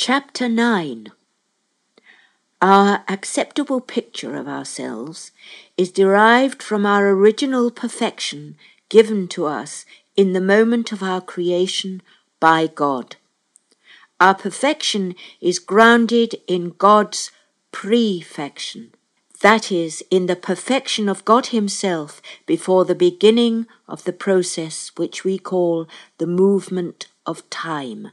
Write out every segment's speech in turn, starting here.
Chapter 9 Our acceptable picture of ourselves is derived from our original perfection given to us in the moment of our creation by God. Our perfection is grounded in God's prefection, that is, in the perfection of God Himself before the beginning of the process which we call the movement of time.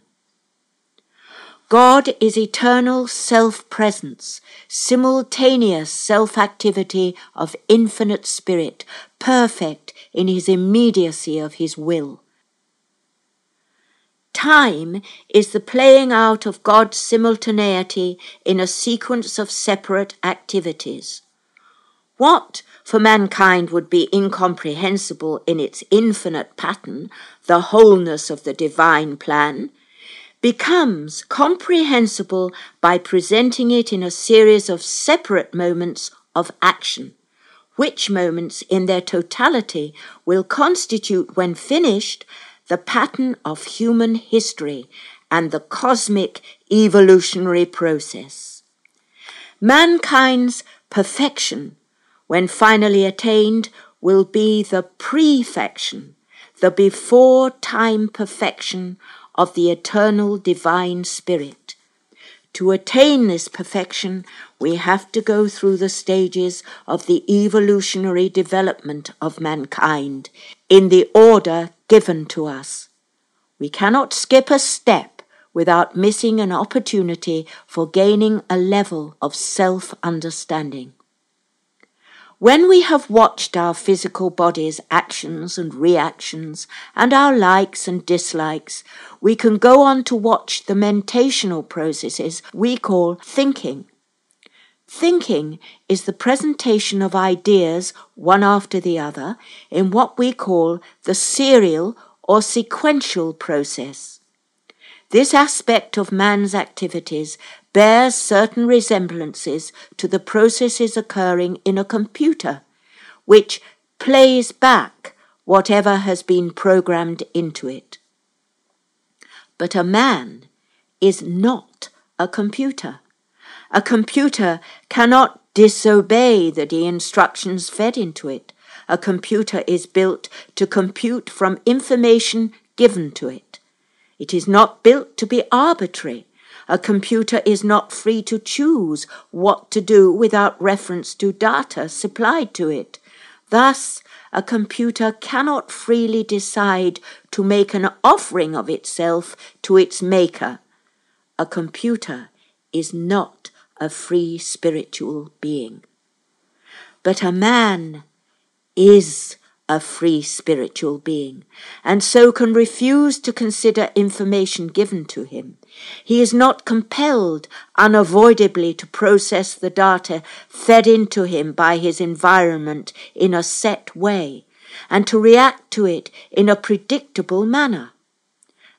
God is eternal self-presence, simultaneous self-activity of infinite spirit, perfect in his immediacy of his will. Time is the playing out of God's simultaneity in a sequence of separate activities. What for mankind would be incomprehensible in its infinite pattern, the wholeness of the divine plan, becomes comprehensible by presenting it in a series of separate moments of action, which moments in their totality will constitute, when finished, the pattern of human history and the cosmic evolutionary process. Mankind's perfection, when finally attained, will be the prefection, the before time perfection of the eternal divine spirit. To attain this perfection, we have to go through the stages of the evolutionary development of mankind in the order given to us. We cannot skip a step without missing an opportunity for gaining a level of self understanding. When we have watched our physical body's actions and reactions and our likes and dislikes, we can go on to watch the mentational processes we call thinking. Thinking is the presentation of ideas one after the other in what we call the serial or sequential process. This aspect of man's activities bears certain resemblances to the processes occurring in a computer, which plays back whatever has been programmed into it. But a man is not a computer. A computer cannot disobey the instructions fed into it. A computer is built to compute from information given to it. It is not built to be arbitrary. A computer is not free to choose what to do without reference to data supplied to it. Thus, a computer cannot freely decide to make an offering of itself to its maker. A computer is not a free spiritual being. But a man is a free spiritual being, and so can refuse to consider information given to him. He is not compelled unavoidably to process the data fed into him by his environment in a set way, and to react to it in a predictable manner.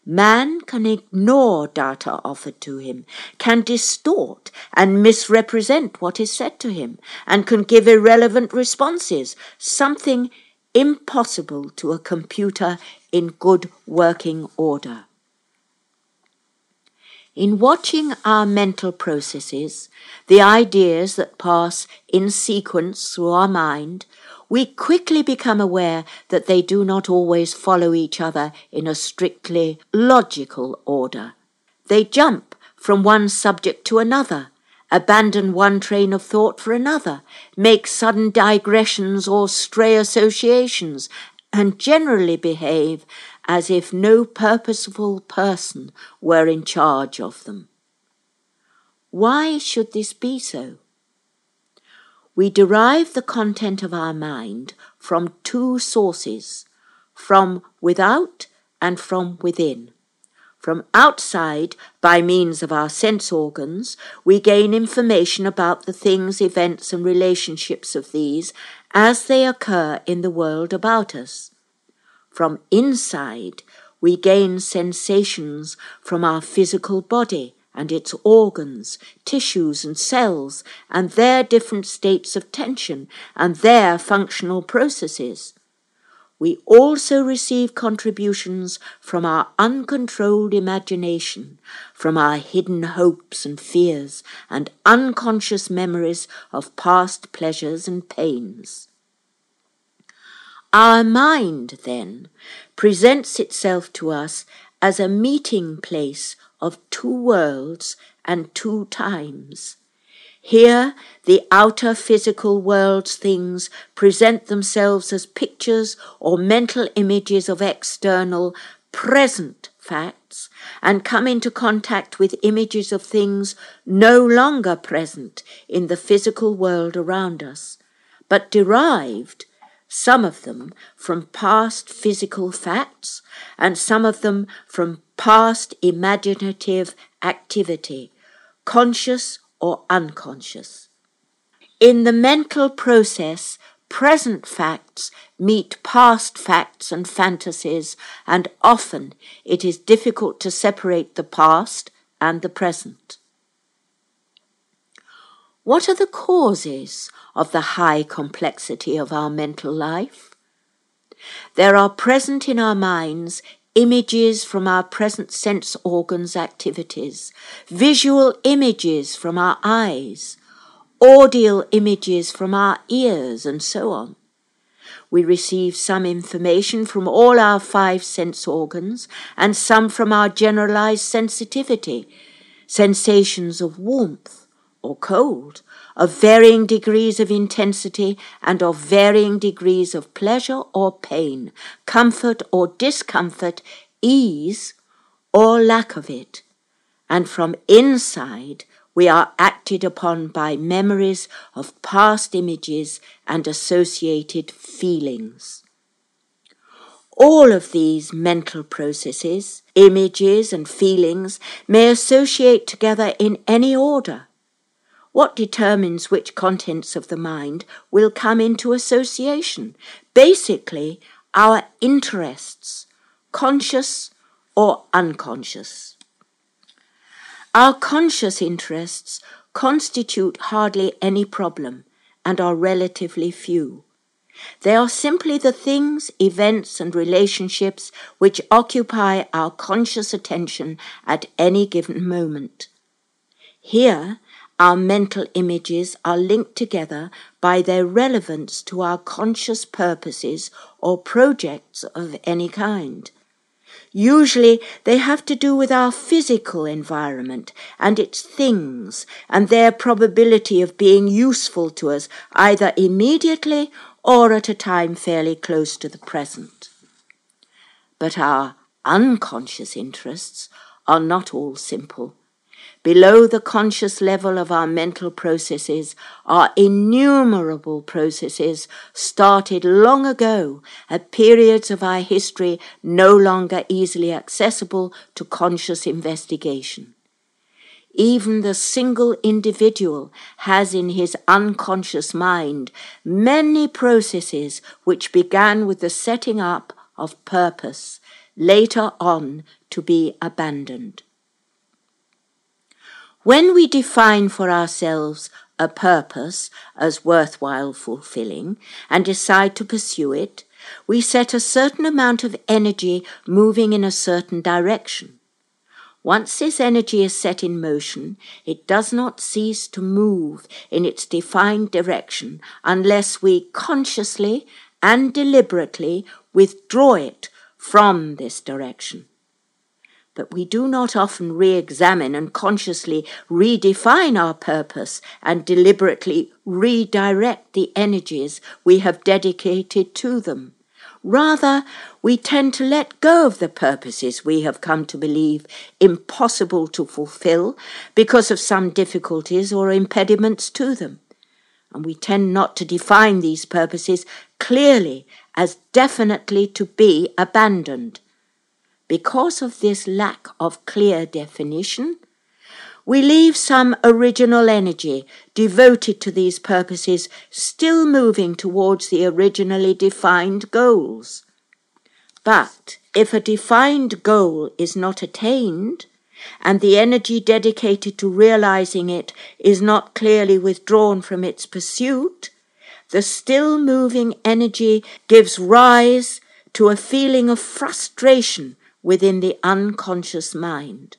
Man can ignore data offered to him, can distort and misrepresent what is said to him, and can give irrelevant responses, something impossible to a computer in good working order. In watching our mental processes, the ideas that pass in sequence through our mind, we quickly become aware that they do not always follow each other in a strictly logical order. They jump from one subject to another, abandon one train of thought for another, make sudden digressions or stray associations, and generally behave as if no purposeful person were in charge of them. Why should this be so? We derive the content of our mind from two sources, from without and from within. From outside, by means of our sense organs, we gain information about the things, events, and relationships of these as they occur in the world about us. From inside, we gain sensations from our physical body and its organs, tissues, and cells, and their different states of tension and their functional processes. We also receive contributions from our uncontrolled imagination, from our hidden hopes and fears, and unconscious memories of past pleasures and pains. Our mind, then, presents itself to us as a meeting place of two worlds and two times. Here, the outer physical world's things present themselves as pictures or mental images of external, present facts and come into contact with images of things no longer present in the physical world around us, but derived, some of them from past physical facts and some of them from past imaginative activity, conscious or unconscious. In the mental process, present facts meet past facts and fantasies, and often it is difficult to separate the past and the present. What are the causes of the high complexity of our mental life? There are present in our minds images from our present sense organs' activities, visual images from our eyes, audio images from our ears, and so on. We receive some information from all our five sense organs and some from our generalized sensitivity, sensations of warmth or cold, of varying degrees of intensity and of varying degrees of pleasure or pain, comfort or discomfort, ease or lack of it. And from inside, we are acted upon by memories of past images and associated feelings. All of these mental processes, images and feelings may associate together in any order what determines which contents of the mind will come into association? Basically, our interests, conscious or unconscious. Our conscious interests constitute hardly any problem and are relatively few. They are simply the things, events, and relationships which occupy our conscious attention at any given moment. Here, our mental images are linked together by their relevance to our conscious purposes or projects of any kind. Usually they have to do with our physical environment and its things and their probability of being useful to us either immediately or at a time fairly close to the present. But our unconscious interests are not all simple Below the conscious level of our mental processes are innumerable processes started long ago at periods of our history no longer easily accessible to conscious investigation. Even the single individual has in his unconscious mind many processes which began with the setting up of purpose, later on to be abandoned. When we define for ourselves a purpose as worthwhile fulfilling and decide to pursue it, we set a certain amount of energy moving in a certain direction. Once this energy is set in motion, it does not cease to move in its defined direction unless we consciously and deliberately withdraw it from this direction but we do not often re examine and consciously redefine our purpose and deliberately redirect the energies we have dedicated to them. Rather, we tend to let go of the purposes we have come to believe impossible to fulfill because of some difficulties or impediments to them. And we tend not to define these purposes clearly as definitely to be abandoned. Because of this lack of clear definition, we leave some original energy devoted to these purposes still moving towards the originally defined goals. But if a defined goal is not attained, and the energy dedicated to realizing it is not clearly withdrawn from its pursuit, the still moving energy gives rise to a feeling of frustration within the unconscious mind.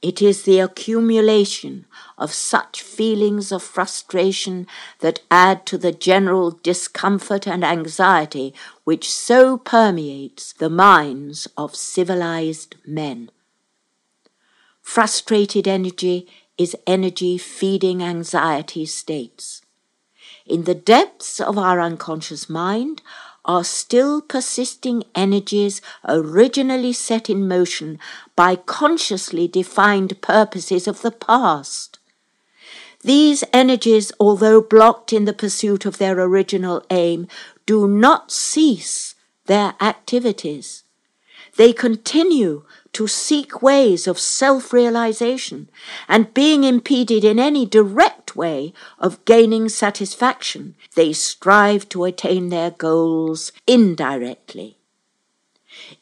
It is the accumulation of such feelings of frustration that add to the general discomfort and anxiety which so permeates the minds of civilized men. Frustrated energy is energy feeding anxiety states. In the depths of our unconscious mind are still persisting energies originally set in motion by consciously defined purposes of the past. These energies, although blocked in the pursuit of their original aim, do not cease their activities. They continue to seek ways of self-realization and being impeded in any direct way of gaining satisfaction, they strive to attain their goals indirectly.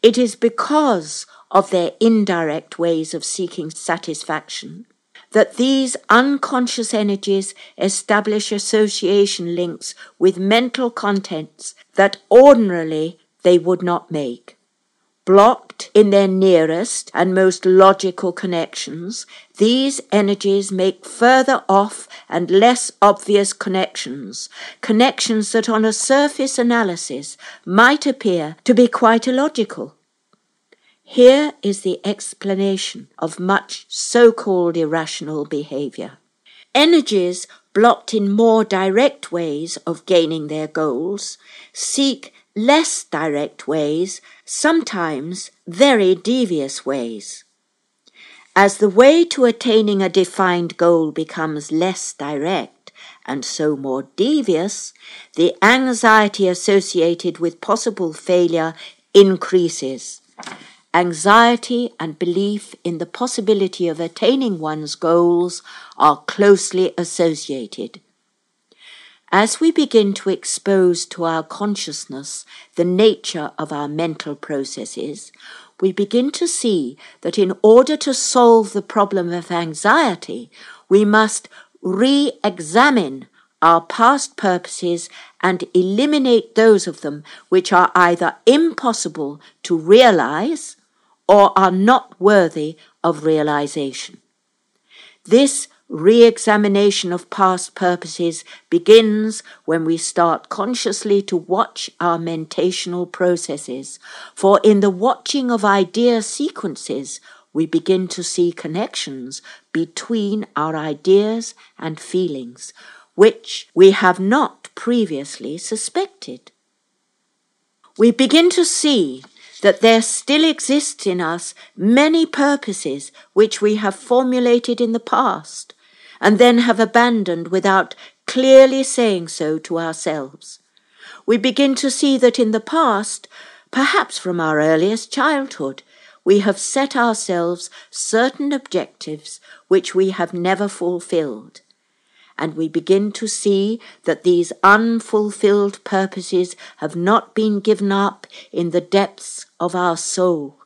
It is because of their indirect ways of seeking satisfaction that these unconscious energies establish association links with mental contents that ordinarily they would not make. Blocked in their nearest and most logical connections, these energies make further off and less obvious connections, connections that on a surface analysis might appear to be quite illogical. Here is the explanation of much so-called irrational behavior. Energies blocked in more direct ways of gaining their goals seek less direct ways, sometimes very devious ways. As the way to attaining a defined goal becomes less direct and so more devious, the anxiety associated with possible failure increases. Anxiety and belief in the possibility of attaining one's goals are closely associated. As we begin to expose to our consciousness the nature of our mental processes, we begin to see that in order to solve the problem of anxiety, we must re-examine our past purposes and eliminate those of them which are either impossible to realize or are not worthy of realization. This re-examination of past purposes begins when we start consciously to watch our mentational processes, for in the watching of idea sequences, we begin to see connections between our ideas and feelings, which we have not previously suspected. We begin to see that there still exists in us many purposes which we have formulated in the past, and then have abandoned without clearly saying so to ourselves. We begin to see that in the past, perhaps from our earliest childhood, we have set ourselves certain objectives which we have never fulfilled. And we begin to see that these unfulfilled purposes have not been given up in the depths of our soul.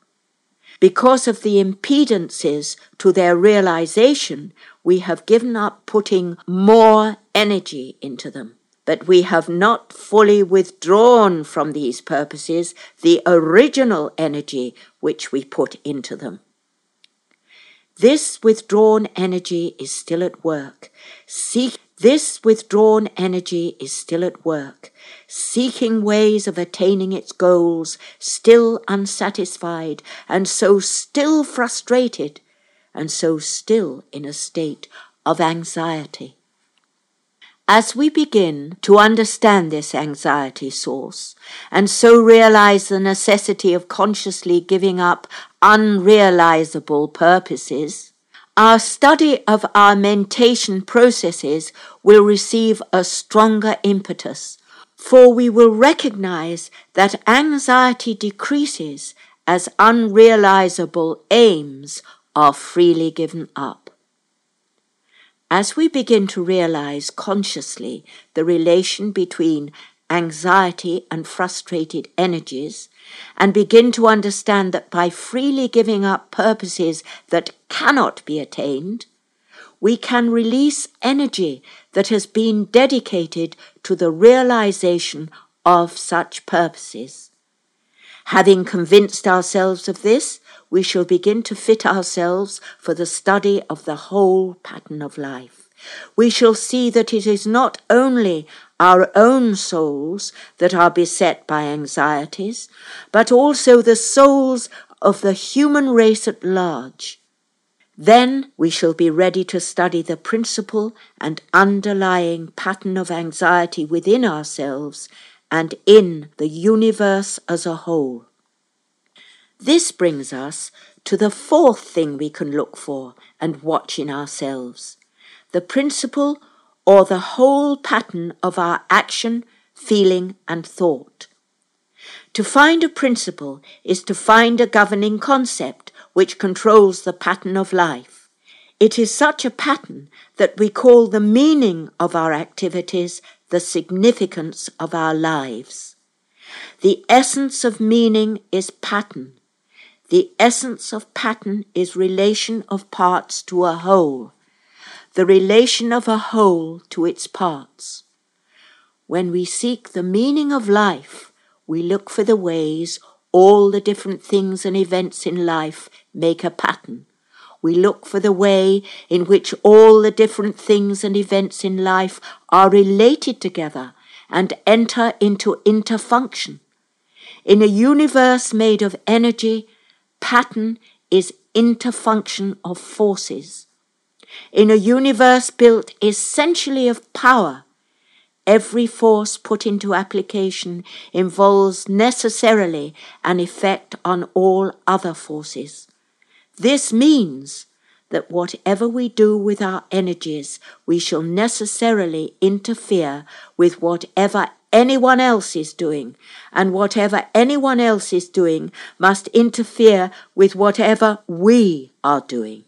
Because of the impedances to their realization, we have given up putting more energy into them. But we have not fully withdrawn from these purposes the original energy which we put into them. This withdrawn energy is still at work. Seek this withdrawn energy is still at work, seeking ways of attaining its goals, still unsatisfied, and so still frustrated and so still in a state of anxiety. As we begin to understand this anxiety source, and so realize the necessity of consciously giving up unrealizable purposes, our study of our mentation processes will receive a stronger impetus, for we will recognize that anxiety decreases as unrealizable aims are freely given up. As we begin to realize consciously the relation between anxiety and frustrated energies, and begin to understand that by freely giving up purposes that cannot be attained, we can release energy that has been dedicated to the realization of such purposes. Having convinced ourselves of this, we shall begin to fit ourselves for the study of the whole pattern of life. We shall see that it is not only our own souls that are beset by anxieties, but also the souls of the human race at large. Then we shall be ready to study the principle and underlying pattern of anxiety within ourselves and in the universe as a whole. This brings us to the fourth thing we can look for and watch in ourselves the principle or the whole pattern of our action, feeling, and thought. To find a principle is to find a governing concept which controls the pattern of life. It is such a pattern that we call the meaning of our activities the significance of our lives. The essence of meaning is pattern. The essence of pattern is relation of parts to a whole, the relation of a whole to its parts. When we seek the meaning of life, we look for the ways all the different things and events in life make a pattern. We look for the way in which all the different things and events in life are related together and enter into interfunction. In a universe made of energy, pattern is interfunction of forces. In a universe built essentially of power, every force put into application involves necessarily an effect on all other forces. This means that whatever we do with our energies, we shall necessarily interfere with whatever anyone else is doing, and whatever anyone else is doing must interfere with whatever we are doing.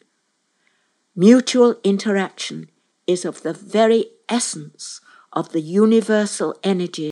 Mutual interaction is of the very essence of the universal energy